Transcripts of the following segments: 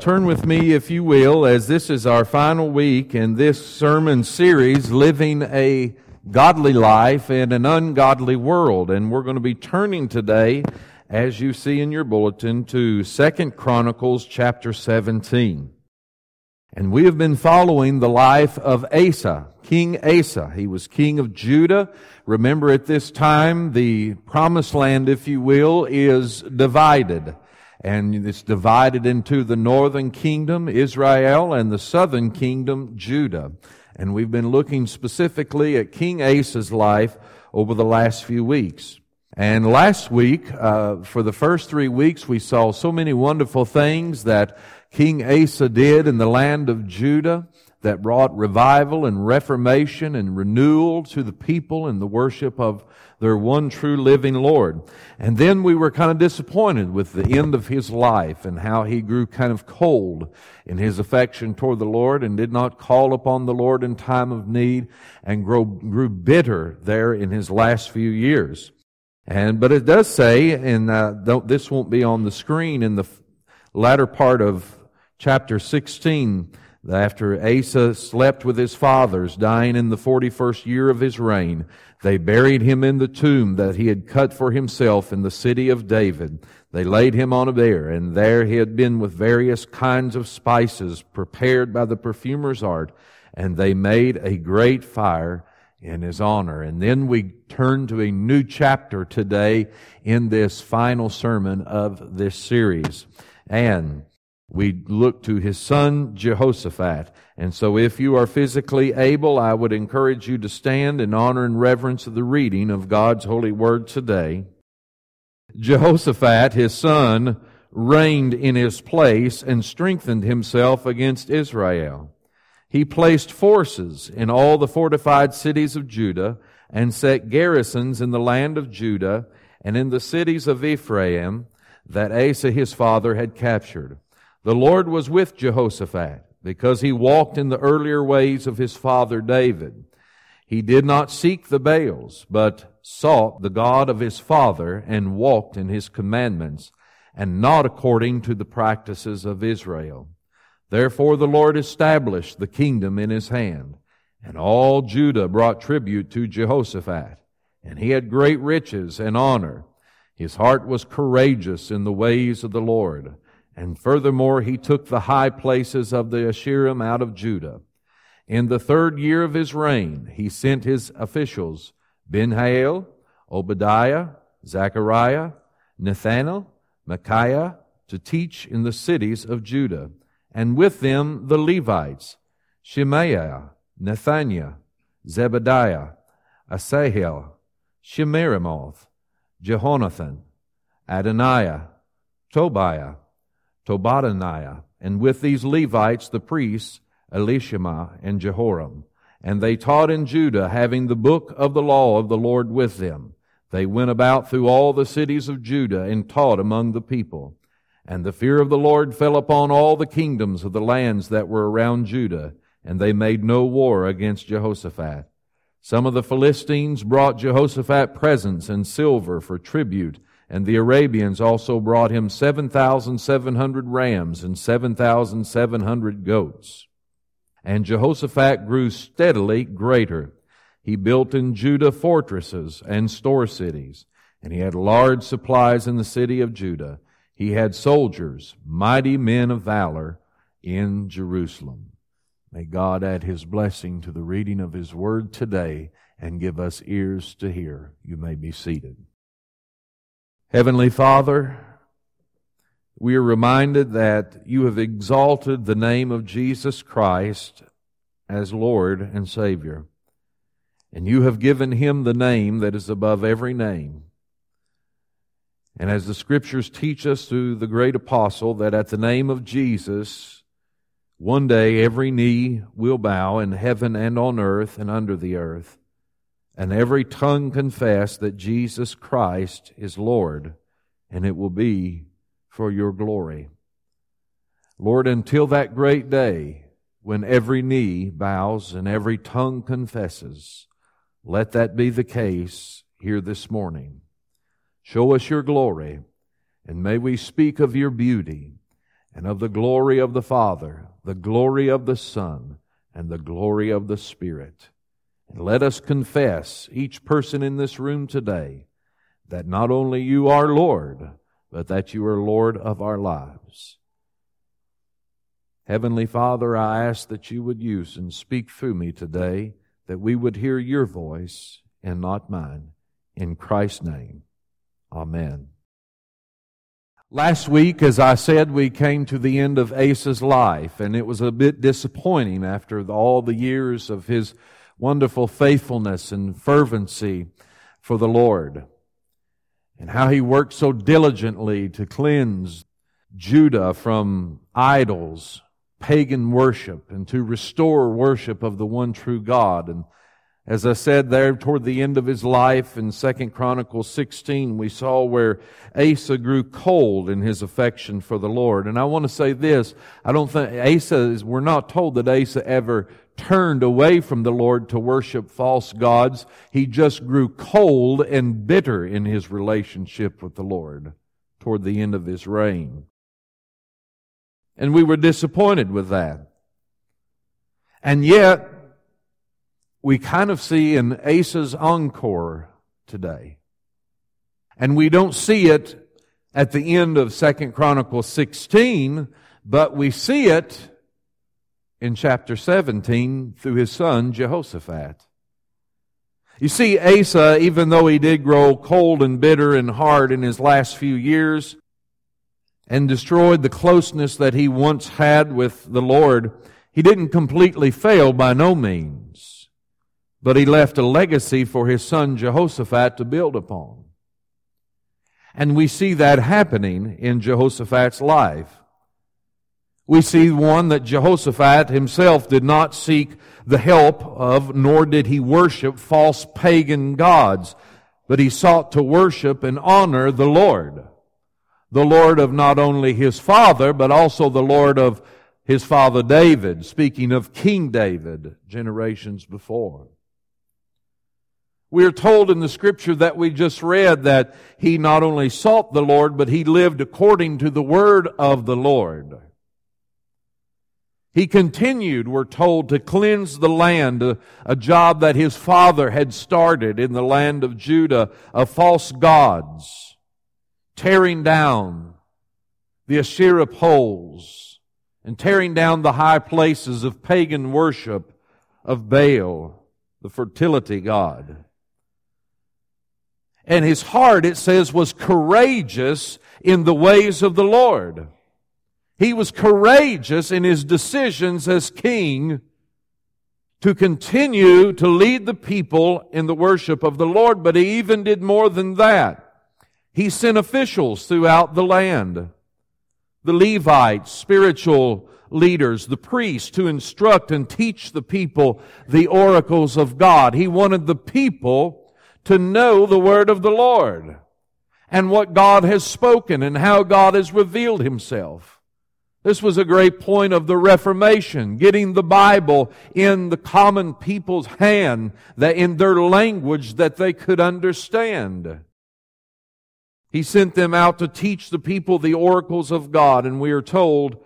Turn with me, if you will, as this is our final week in this sermon series, Living a Godly Life in an Ungodly World. And we're going to be turning today, as you see in your bulletin, to Second Chronicles chapter 17. And we have been following the life of Asa, King Asa. He was king of Judah. Remember at this time, the promised land, if you will, is divided and it's divided into the northern kingdom, Israel, and the southern kingdom, Judah. And we've been looking specifically at King Asa's life over the last few weeks. And last week, uh, for the first three weeks, we saw so many wonderful things that King Asa did in the land of Judah that brought revival and reformation and renewal to the people and the worship of their one true living Lord. And then we were kind of disappointed with the end of his life and how he grew kind of cold in his affection toward the Lord and did not call upon the Lord in time of need and grow, grew bitter there in his last few years. And, but it does say, and uh, this won't be on the screen in the latter part of chapter 16, after Asa slept with his fathers, dying in the 41st year of his reign, they buried him in the tomb that he had cut for himself in the city of David. They laid him on a bier, and there he had been with various kinds of spices prepared by the perfumer's art, and they made a great fire in his honor. And then we turn to a new chapter today in this final sermon of this series. And we look to his son Jehoshaphat. And so if you are physically able, I would encourage you to stand in honor and reverence of the reading of God's holy word today. Jehoshaphat, his son, reigned in his place and strengthened himself against Israel. He placed forces in all the fortified cities of Judah and set garrisons in the land of Judah and in the cities of Ephraim that Asa his father had captured. The Lord was with Jehoshaphat because he walked in the earlier ways of his father David. He did not seek the Baals, but sought the God of his father and walked in his commandments and not according to the practices of Israel. Therefore the Lord established the kingdom in his hand, and all Judah brought tribute to Jehoshaphat, and he had great riches and honor. His heart was courageous in the ways of the Lord and furthermore, he took the high places of the Asherim out of Judah. In the third year of his reign, he sent his officials, Benhail, Obadiah, Zechariah, Nathanael, Micaiah, to teach in the cities of Judah, and with them the Levites, Shemaiah, Nathaniah, Zebadiah, Asahel, Shemiramoth, Jehonathan, Adoniah, Tobiah, Tobadaniah, and with these Levites the priests, Elishama and Jehoram. And they taught in Judah, having the book of the law of the Lord with them. They went about through all the cities of Judah and taught among the people. And the fear of the Lord fell upon all the kingdoms of the lands that were around Judah, and they made no war against Jehoshaphat. Some of the Philistines brought Jehoshaphat presents and silver for tribute, and the Arabians also brought him 7,700 rams and 7,700 goats. And Jehoshaphat grew steadily greater. He built in Judah fortresses and store cities, and he had large supplies in the city of Judah. He had soldiers, mighty men of valor, in Jerusalem. May God add his blessing to the reading of his word today and give us ears to hear. You may be seated. Heavenly Father, we are reminded that you have exalted the name of Jesus Christ as Lord and Savior. And you have given him the name that is above every name. And as the scriptures teach us through the great apostle, that at the name of Jesus, one day every knee will bow in heaven and on earth and under the earth and every tongue confess that Jesus Christ is Lord, and it will be for your glory. Lord, until that great day when every knee bows and every tongue confesses, let that be the case here this morning. Show us your glory, and may we speak of your beauty, and of the glory of the Father, the glory of the Son, and the glory of the Spirit. And let us confess, each person in this room today, that not only you are Lord, but that you are Lord of our lives. Heavenly Father, I ask that you would use and speak through me today, that we would hear your voice and not mine. In Christ's name, Amen. Last week, as I said, we came to the end of Asa's life, and it was a bit disappointing after all the years of his wonderful faithfulness and fervency for the Lord, and how he worked so diligently to cleanse Judah from idols, pagan worship, and to restore worship of the one true God. And as I said there toward the end of his life in 2 Chronicles 16, we saw where Asa grew cold in his affection for the Lord. And I want to say this, I don't think Asa is, we're not told that Asa ever turned away from the Lord to worship false gods. He just grew cold and bitter in his relationship with the Lord toward the end of his reign. And we were disappointed with that. And yet, we kind of see in Asa's encore today. And we don't see it at the end of Second Chronicles 16, but we see it in chapter 17 through his son Jehoshaphat. You see, Asa, even though he did grow cold and bitter and hard in his last few years and destroyed the closeness that he once had with the Lord, he didn't completely fail by no means but he left a legacy for his son Jehoshaphat to build upon. And we see that happening in Jehoshaphat's life. We see one that Jehoshaphat himself did not seek the help of, nor did he worship false pagan gods, but he sought to worship and honor the Lord. The Lord of not only his father, but also the Lord of his father David, speaking of King David generations before. We are told in the scripture that we just read that he not only sought the Lord, but he lived according to the word of the Lord. He continued, we're told, to cleanse the land, a, a, job that his father had started in the land of Judah of false gods, tearing down the Asherah poles and tearing down the high places of pagan worship of Baal, the fertility god. And his heart, it says, was courageous in the ways of the Lord. He was courageous in his decisions as king to continue to lead the people in the worship of the Lord, but he even did more than that. He sent officials throughout the land. The Levites, spiritual leaders, the priests to instruct and teach the people the oracles of God. He wanted the people to know the word of the Lord and what God has spoken and how God has revealed himself. This was a great point of the Reformation, getting the Bible in the common people's hand, that in their language that they could understand. He sent them out to teach the people the oracles of God, and we are told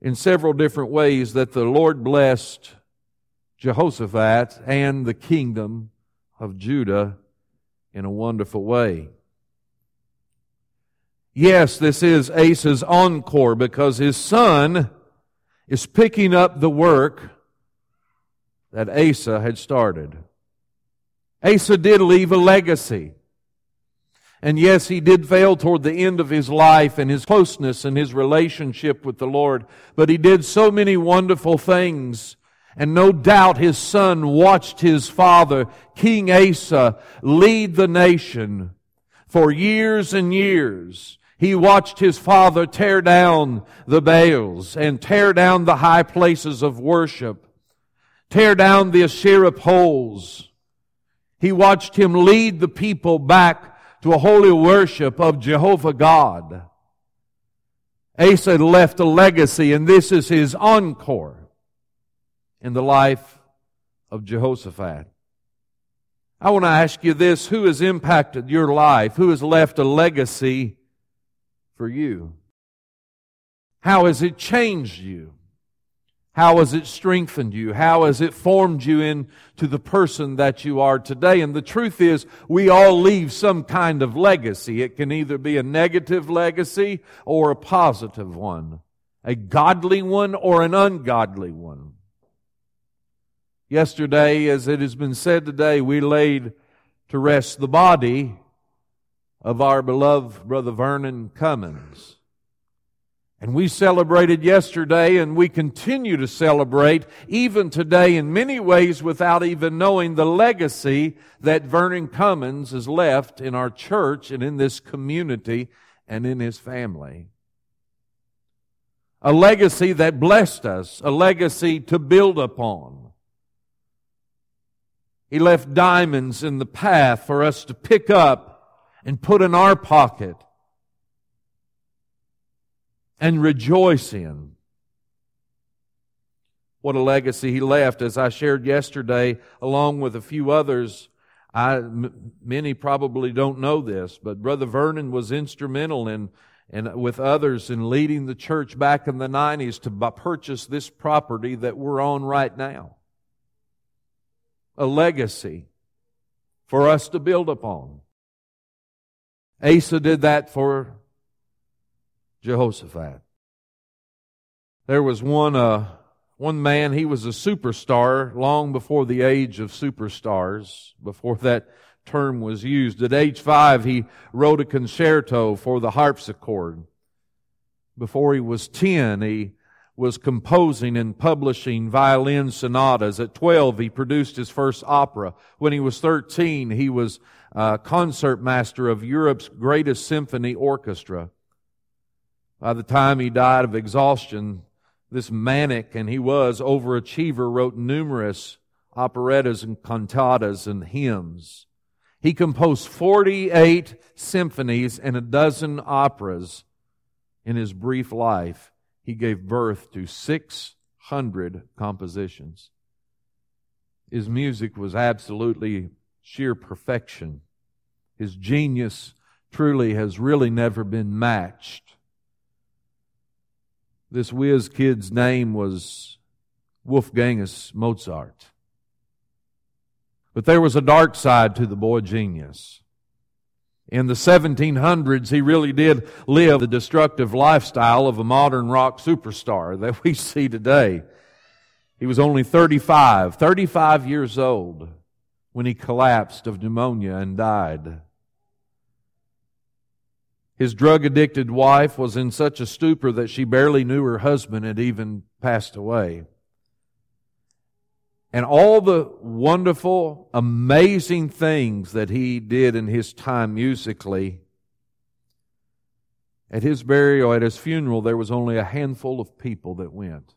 in several different ways that the Lord blessed Jehoshaphat and the kingdom of Judah in a wonderful way. Yes, this is Asa's encore because his son is picking up the work that Asa had started. Asa did leave a legacy. And yes, he did fail toward the end of his life and his closeness and his relationship with the Lord, but he did so many wonderful things and no doubt his son watched his father, King Asa, lead the nation for years and years. He watched his father tear down the Baals and tear down the high places of worship, tear down the Asherah poles. He watched him lead the people back to a holy worship of Jehovah God. Asa left a legacy and this is his encore in the life of Jehoshaphat. I want to ask you this who has impacted your life? Who has left a legacy for you? How has it changed you? How has it strengthened you? How has it formed you into the person that you are today? And the truth is, we all leave some kind of legacy. It can either be a negative legacy or a positive one, a godly one or an ungodly one. Yesterday, as it has been said today, we laid to rest the body of our beloved brother Vernon Cummins. And we celebrated yesterday and we continue to celebrate even today in many ways without even knowing the legacy that Vernon Cummins has left in our church and in this community and in his family. A legacy that blessed us, a legacy to build upon. He left diamonds in the path for us to pick up and put in our pocket and rejoice in. What a legacy he left, as I shared yesterday, along with a few others. I, m- many probably don't know this, but Brother Vernon was instrumental in, and with others in leading the church back in the 90s to purchase this property that we're on right now. A legacy for us to build upon. Asa did that for Jehoshaphat. There was one, uh, one man, he was a superstar long before the age of superstars, before that term was used. At age five, he wrote a concerto for the harpsichord. Before he was 10, he was composing and publishing violin sonatas. At 12, he produced his first opera. When he was 13, he was uh, concert master of Europe's greatest symphony orchestra. By the time he died of exhaustion, this manic, and he was overachiever, wrote numerous operettas and cantatas and hymns. He composed 48 symphonies and a dozen operas in his brief life. He gave birth to 600 compositions. His music was absolutely sheer perfection. His genius truly has really never been matched. This whiz kid's name was Wolfgangus Mozart. But there was a dark side to the boy genius. In the 1700s, he really did live the destructive lifestyle of a modern rock superstar that we see today. He was only 35, 35 years old when he collapsed of pneumonia and died. His drug addicted wife was in such a stupor that she barely knew her husband had even passed away. And all the wonderful, amazing things that he did in his time musically, at his burial, at his funeral, there was only a handful of people that went.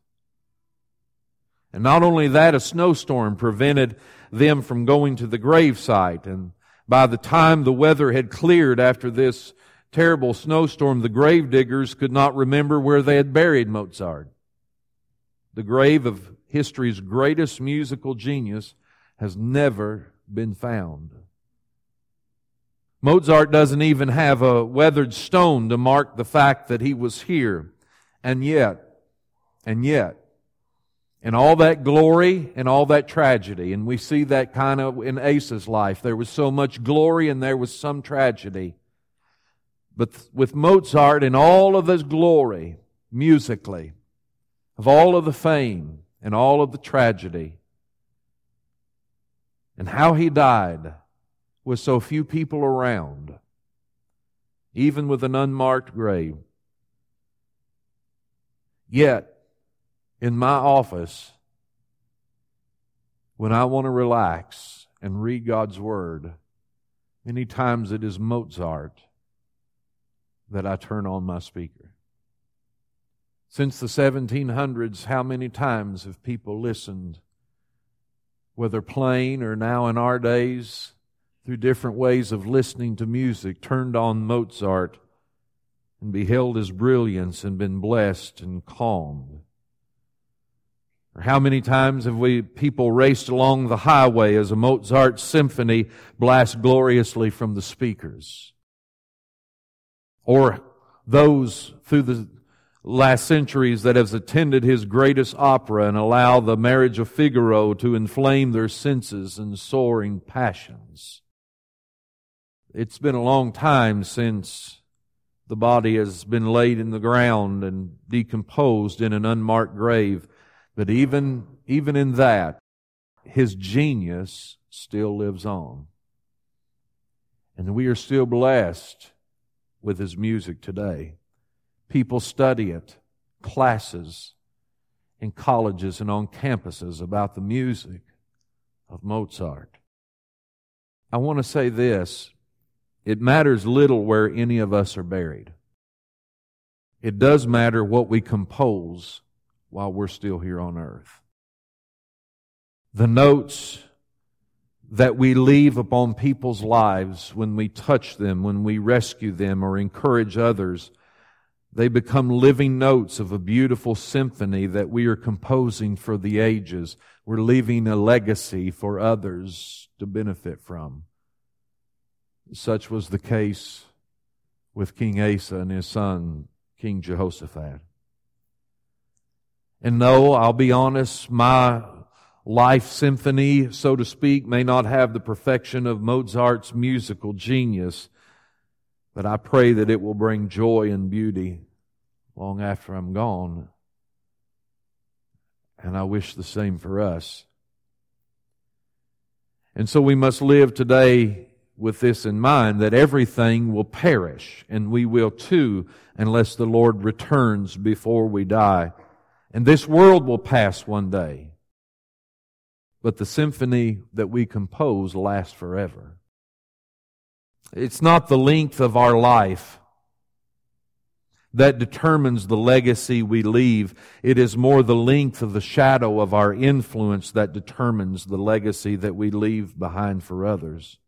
And not only that, a snowstorm prevented them from going to the gravesite. And by the time the weather had cleared after this terrible snowstorm, the grave diggers could not remember where they had buried Mozart. The grave of history's greatest musical genius has never been found. Mozart doesn't even have a weathered stone to mark the fact that he was here. And yet, and yet, in all that glory and all that tragedy, and we see that kind of in Asa's life, there was so much glory and there was some tragedy. But with Mozart in all of his glory, musically, of all of the fame and all of the tragedy, and how he died with so few people around, even with an unmarked grave. Yet, in my office, when I want to relax and read God's Word, many times it is Mozart that I turn on my speaker. Since the 1700s, how many times have people listened, whether plain or now in our days, through different ways of listening to music, turned on Mozart and beheld his brilliance and been blessed and calmed? Or how many times have we people raced along the highway as a Mozart symphony blasts gloriously from the speakers? or those through the last centuries that have attended his greatest opera and allow the marriage of Figaro to inflame their senses and soaring passions. It's been a long time since the body has been laid in the ground and decomposed in an unmarked grave. But even, even in that, his genius still lives on. And we are still blessed with his music today. People study it, classes in colleges and on campuses about the music of Mozart. I want to say this it matters little where any of us are buried. It does matter what we compose while we're still here on earth. The notes that we leave upon people's lives when we touch them, when we rescue them or encourage others, they become living notes of a beautiful symphony that we are composing for the ages. We're leaving a legacy for others to benefit from. Such was the case with King Asa and his son, King Jehoshaphat. And no, I'll be honest, my life symphony, so to speak, may not have the perfection of Mozart's musical genius, but I pray that it will bring joy and beauty long after I'm gone. And I wish the same for us. And so we must live today with this in mind that everything will perish, and we will too, unless the Lord returns before we die. And this world will pass one day. But the symphony that we compose lasts forever. It's not the length of our life that determines the legacy we leave. It is more the length of the shadow of our influence that determines the legacy that we leave behind for others.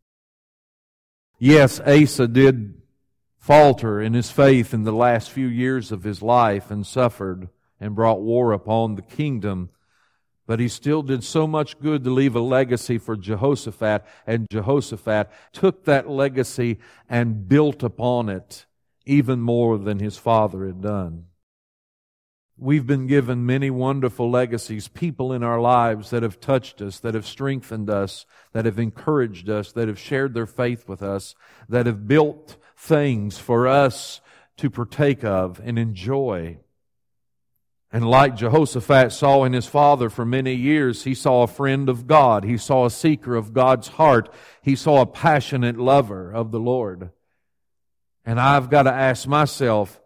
Yes, Asa did falter in his faith in the last few years of his life and suffered and brought war upon the kingdom. But he still did so much good to leave a legacy for Jehoshaphat, and Jehoshaphat took that legacy and built upon it even more than his father had done. We've been given many wonderful legacies, people in our lives that have touched us, that have strengthened us, that have encouraged us, that have shared their faith with us, that have built things for us to partake of and enjoy. And like Jehoshaphat saw in his father for many years, he saw a friend of God. He saw a seeker of God's heart. He saw a passionate lover of the Lord. And I've got to ask myself,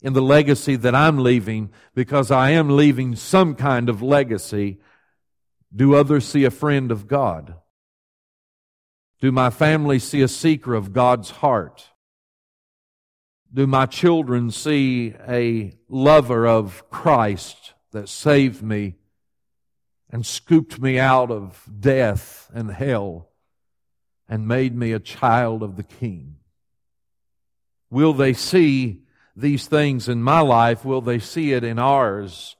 in the legacy that I'm leaving because I am leaving some kind of legacy. Do others see a friend of God? Do my family see a seeker of God's heart? Do my children see a lover of Christ that saved me and scooped me out of death and hell and made me a child of the King? Will they see these things in my life, will they see it in ours?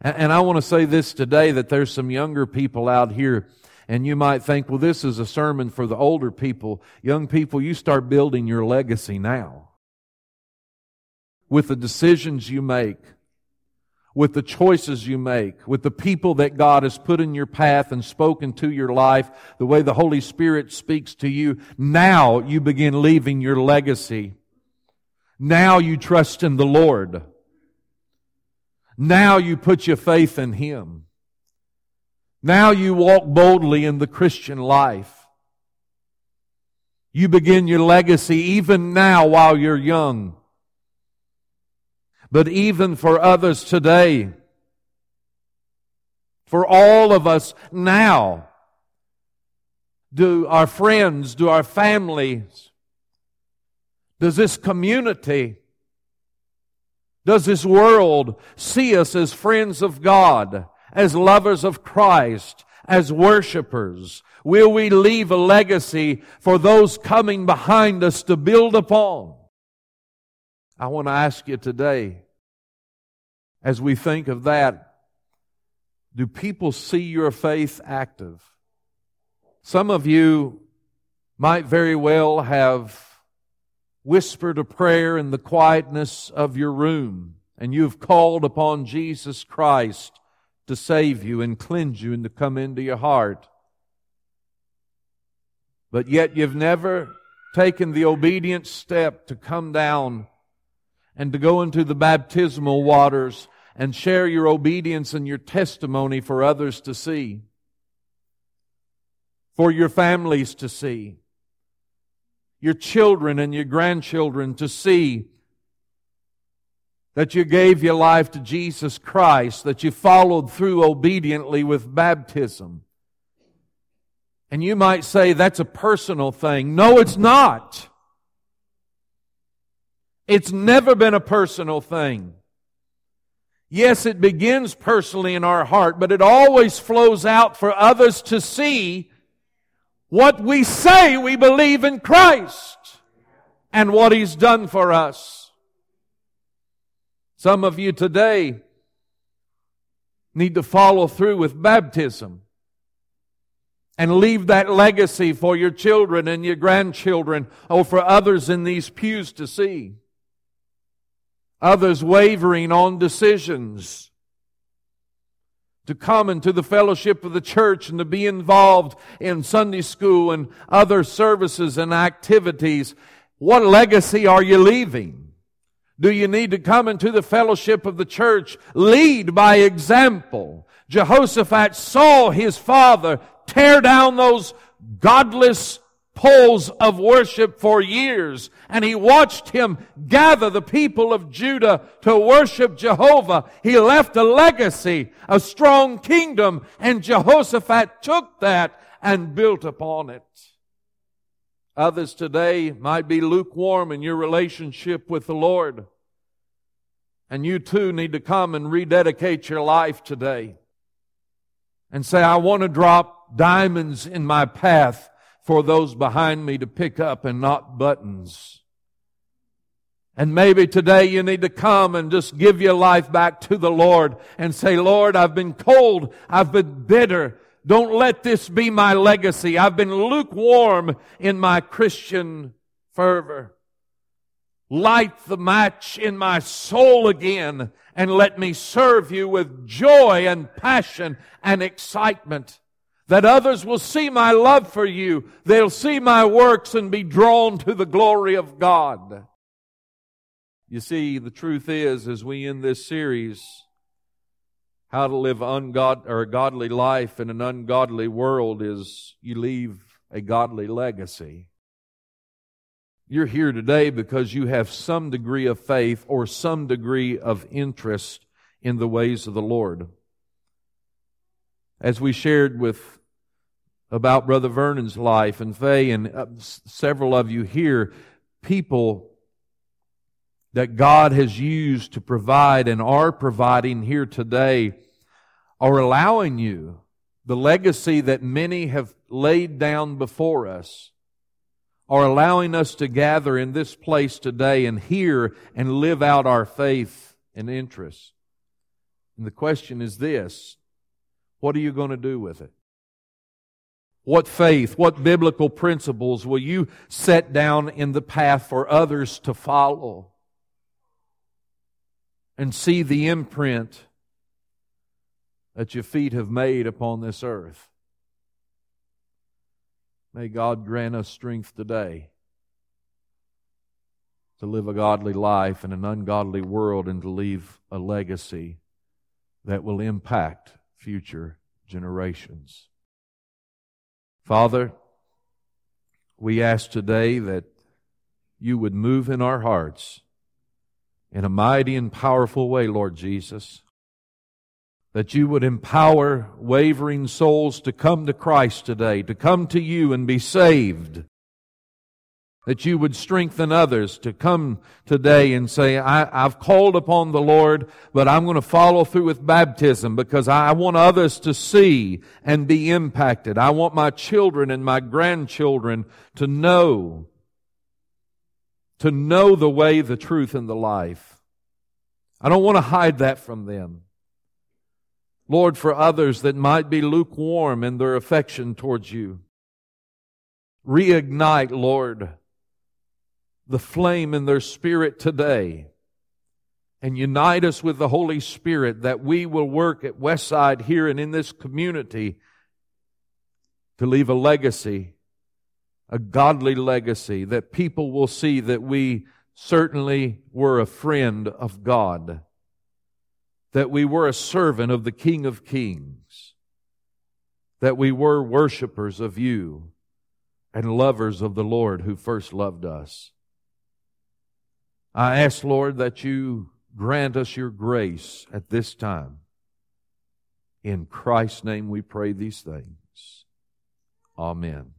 And I want to say this today that there's some younger people out here, and you might think, well, this is a sermon for the older people. Young people, you start building your legacy now. With the decisions you make, with the choices you make, with the people that God has put in your path and spoken to your life, the way the Holy Spirit speaks to you, now you begin leaving your legacy. Now you trust in the Lord. Now you put your faith in Him. Now you walk boldly in the Christian life. You begin your legacy even now while you're young. But even for others today, for all of us now, do our friends, do our families, does this community, does this world see us as friends of God, as lovers of Christ, as worshipers? Will we leave a legacy for those coming behind us to build upon? I want to ask you today, as we think of that, do people see your faith active? Some of you might very well have whispered a prayer in the quietness of your room and you've called upon Jesus Christ to save you and cleanse you and to come into your heart. But yet you've never taken the obedient step to come down and to go into the baptismal waters and share your obedience and your testimony for others to see, for your families to see, your children and your grandchildren to see that you gave your life to Jesus Christ, that you followed through obediently with baptism. And you might say that's a personal thing. No, it's not. It's never been a personal thing. Yes, it begins personally in our heart, but it always flows out for others to see what we say we believe in Christ and what He's done for us. Some of you today need to follow through with baptism and leave that legacy for your children and your grandchildren or for others in these pews to see. Others wavering on decisions to come into the fellowship of the church and to be involved in Sunday school and other services and activities. What legacy are you leaving? Do you need to come into the fellowship of the church? Lead by example. Jehoshaphat saw his father tear down those godless poles of worship for years, and he watched him gather the people of Judah to worship Jehovah. He left a legacy, a strong kingdom, and Jehoshaphat took that and built upon it. Others today might be lukewarm in your relationship with the Lord. And you too need to come and rededicate your life today and say, I want to drop diamonds in my path for those behind me to pick up and not buttons. And maybe today you need to come and just give your life back to the Lord and say, Lord, I've been cold. I've been bitter. Don't let this be my legacy. I've been lukewarm in my Christian fervor. Light the match in my soul again and let me serve you with joy and passion and excitement. That others will see my love for you. They'll see my works and be drawn to the glory of God. You see, the truth is, as we end this series, how to live ungod or a godly life in an ungodly world is you leave a godly legacy. You're here today because you have some degree of faith or some degree of interest in the ways of the Lord. As we shared with about Brother Vernon's life and Faye and uh, several of you here, people that God has used to provide and are providing here today are allowing you the legacy that many have laid down before us are allowing us to gather in this place today and hear and live out our faith and interests. And the question is this what are you going to do with it? What faith, what biblical principles will you set down in the path for others to follow and see the imprint that your feet have made upon this earth. May God grant us strength today to live a godly life in an ungodly world and to leave a legacy that will impact future generations. Father, we ask today that you would move in our hearts in a mighty and powerful way, Lord Jesus that you would empower wavering souls to come to Christ today, to come to you and be saved. That you would strengthen others to come today and say, I, have called upon the Lord, but I'm going to follow through with baptism because I want others to see and be impacted. I want my children and my grandchildren to know, to know the way, the truth, and the life. I don't want to hide that from them. Lord, for others that might be lukewarm in their affection towards you. Reignite, Lord, the flame in their spirit today and unite us with the Holy Spirit that we will work at Westside here and in this community to leave a legacy, a godly legacy that people will see that we certainly were a friend of God, that we were a servant of the King of Kings, that we were worshipers of you and lovers of the Lord who first loved us. I ask, Lord, that you grant us your grace at this time. In Christ's name we pray these things. Amen.